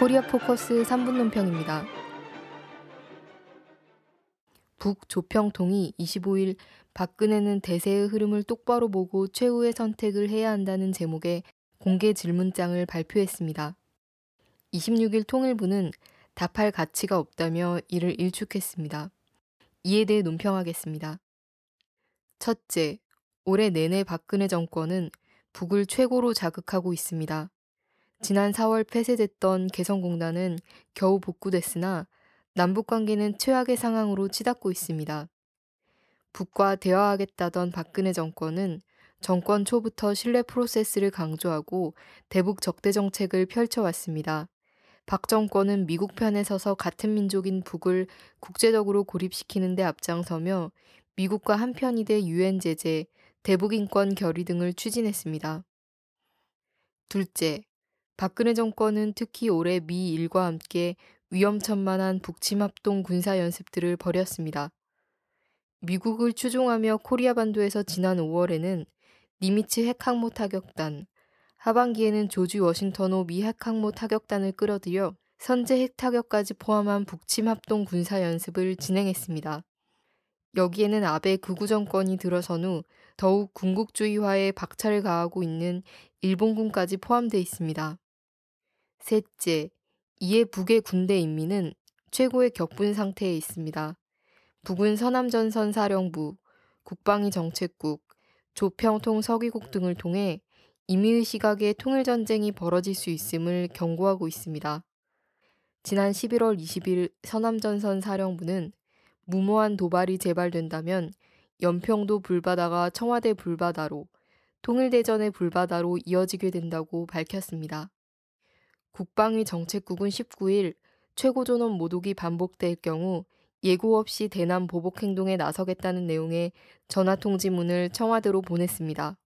코리아 포커스 3분 논평입니다. 북조평통이 25일 박근혜는 대세의 흐름을 똑바로 보고 최후의 선택을 해야 한다는 제목의 공개 질문장을 발표했습니다. 26일 통일부는 답할 가치가 없다며 이를 일축했습니다. 이에 대해 논평하겠습니다. 첫째, 올해 내내 박근혜 정권은 북을 최고로 자극하고 있습니다. 지난 4월 폐쇄됐던 개성공단은 겨우 복구됐으나 남북 관계는 최악의 상황으로 치닫고 있습니다. 북과 대화하겠다던 박근혜 정권은 정권 초부터 신뢰 프로세스를 강조하고 대북 적대 정책을 펼쳐왔습니다. 박 정권은 미국 편에 서서 같은 민족인 북을 국제적으로 고립시키는 데 앞장서며 미국과 한편이 돼 유엔 제재, 대북 인권 결의 등을 추진했습니다. 둘째, 박근혜 정권은 특히 올해 미 일과 함께 위험천만한 북침 합동 군사 연습들을 벌였습니다. 미국을 추종하며 코리아 반도에서 지난 5월에는 니미츠 핵항모 타격단, 하반기에는 조지 워싱턴호 미 핵항모 타격단을 끌어들여 선제 핵 타격까지 포함한 북침 합동 군사 연습을 진행했습니다. 여기에는 아베 극우 정권이 들어선 후 더욱 군국주의화에 박차를 가하고 있는 일본군까지 포함되어 있습니다. 셋째, 이에 북의 군대 인민은 최고의 격분 상태에 있습니다. 북은 서남전선 사령부, 국방위 정책국, 조평통 서기국 등을 통해 임의의 시각에 통일전쟁이 벌어질 수 있음을 경고하고 있습니다. 지난 11월 20일 서남전선 사령부는 무모한 도발이 재발된다면 연평도 불바다가 청와대 불바다로 통일대전의 불바다로 이어지게 된다고 밝혔습니다. 국방위 정책국은 19일 최고존엄 모독이 반복될 경우 예고 없이 대남 보복 행동에 나서겠다는 내용의 전화 통지문을 청와대로 보냈습니다.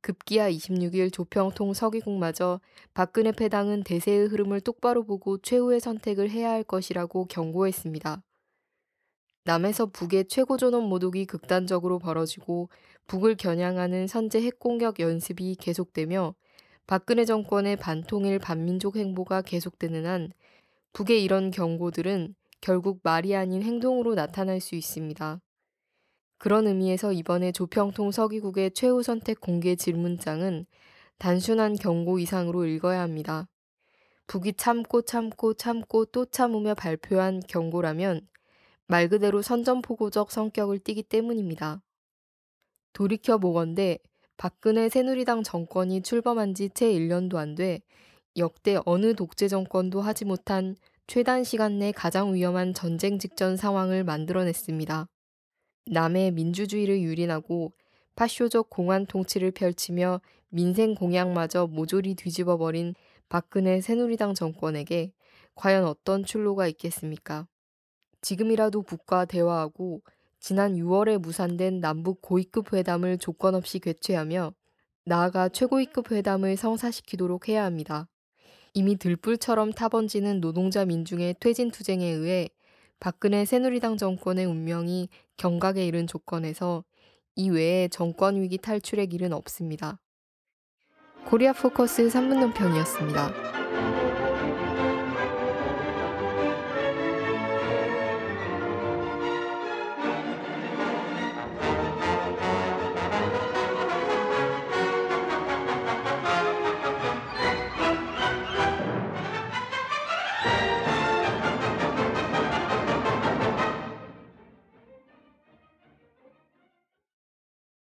급기야 26일 조평통 서기국마저 박근혜 패당은 대세의 흐름을 똑바로 보고 최후의 선택을 해야 할 것이라고 경고했습니다. 남에서 북의 최고존엄 모독이 극단적으로 벌어지고 북을 겨냥하는 선제 핵공격 연습이 계속되며 박근혜 정권의 반통일 반민족 행보가 계속되는 한 북의 이런 경고들은 결국 말이 아닌 행동으로 나타날 수 있습니다. 그런 의미에서 이번에 조평통 서기국의 최후 선택 공개 질문장은 단순한 경고 이상으로 읽어야 합니다. 북이 참고 참고 참고 또 참으며 발표한 경고라면 말 그대로 선전포고적 성격을 띠기 때문입니다. 돌이켜 보건대 박근혜 새누리당 정권이 출범한 지 채 1년도 안 돼 역대 어느 독재 정권도 하지 못한 최단 시간 내 가장 위험한 전쟁 직전 상황을 만들어냈습니다. 남의 민주주의를 유린하고 파쇼적 공안 통치를 펼치며 민생 공약마저 모조리 뒤집어버린 박근혜 새누리당 정권에게 과연 어떤 출로가 있겠습니까? 지금이라도 북과 대화하고 지난 6월에 무산된 남북 고위급 회담을 조건 없이 개최하며 나아가 최고위급 회담을 성사시키도록 해야 합니다. 이미 들불처럼 타번지는 노동자 민중의 퇴진 투쟁에 의해 박근혜 새누리당 정권의 운명이 경각에 이른 조건에서 이 외에 정권 위기 탈출의 길은 없습니다. 코리아 포커스 3분 논평이었습니다.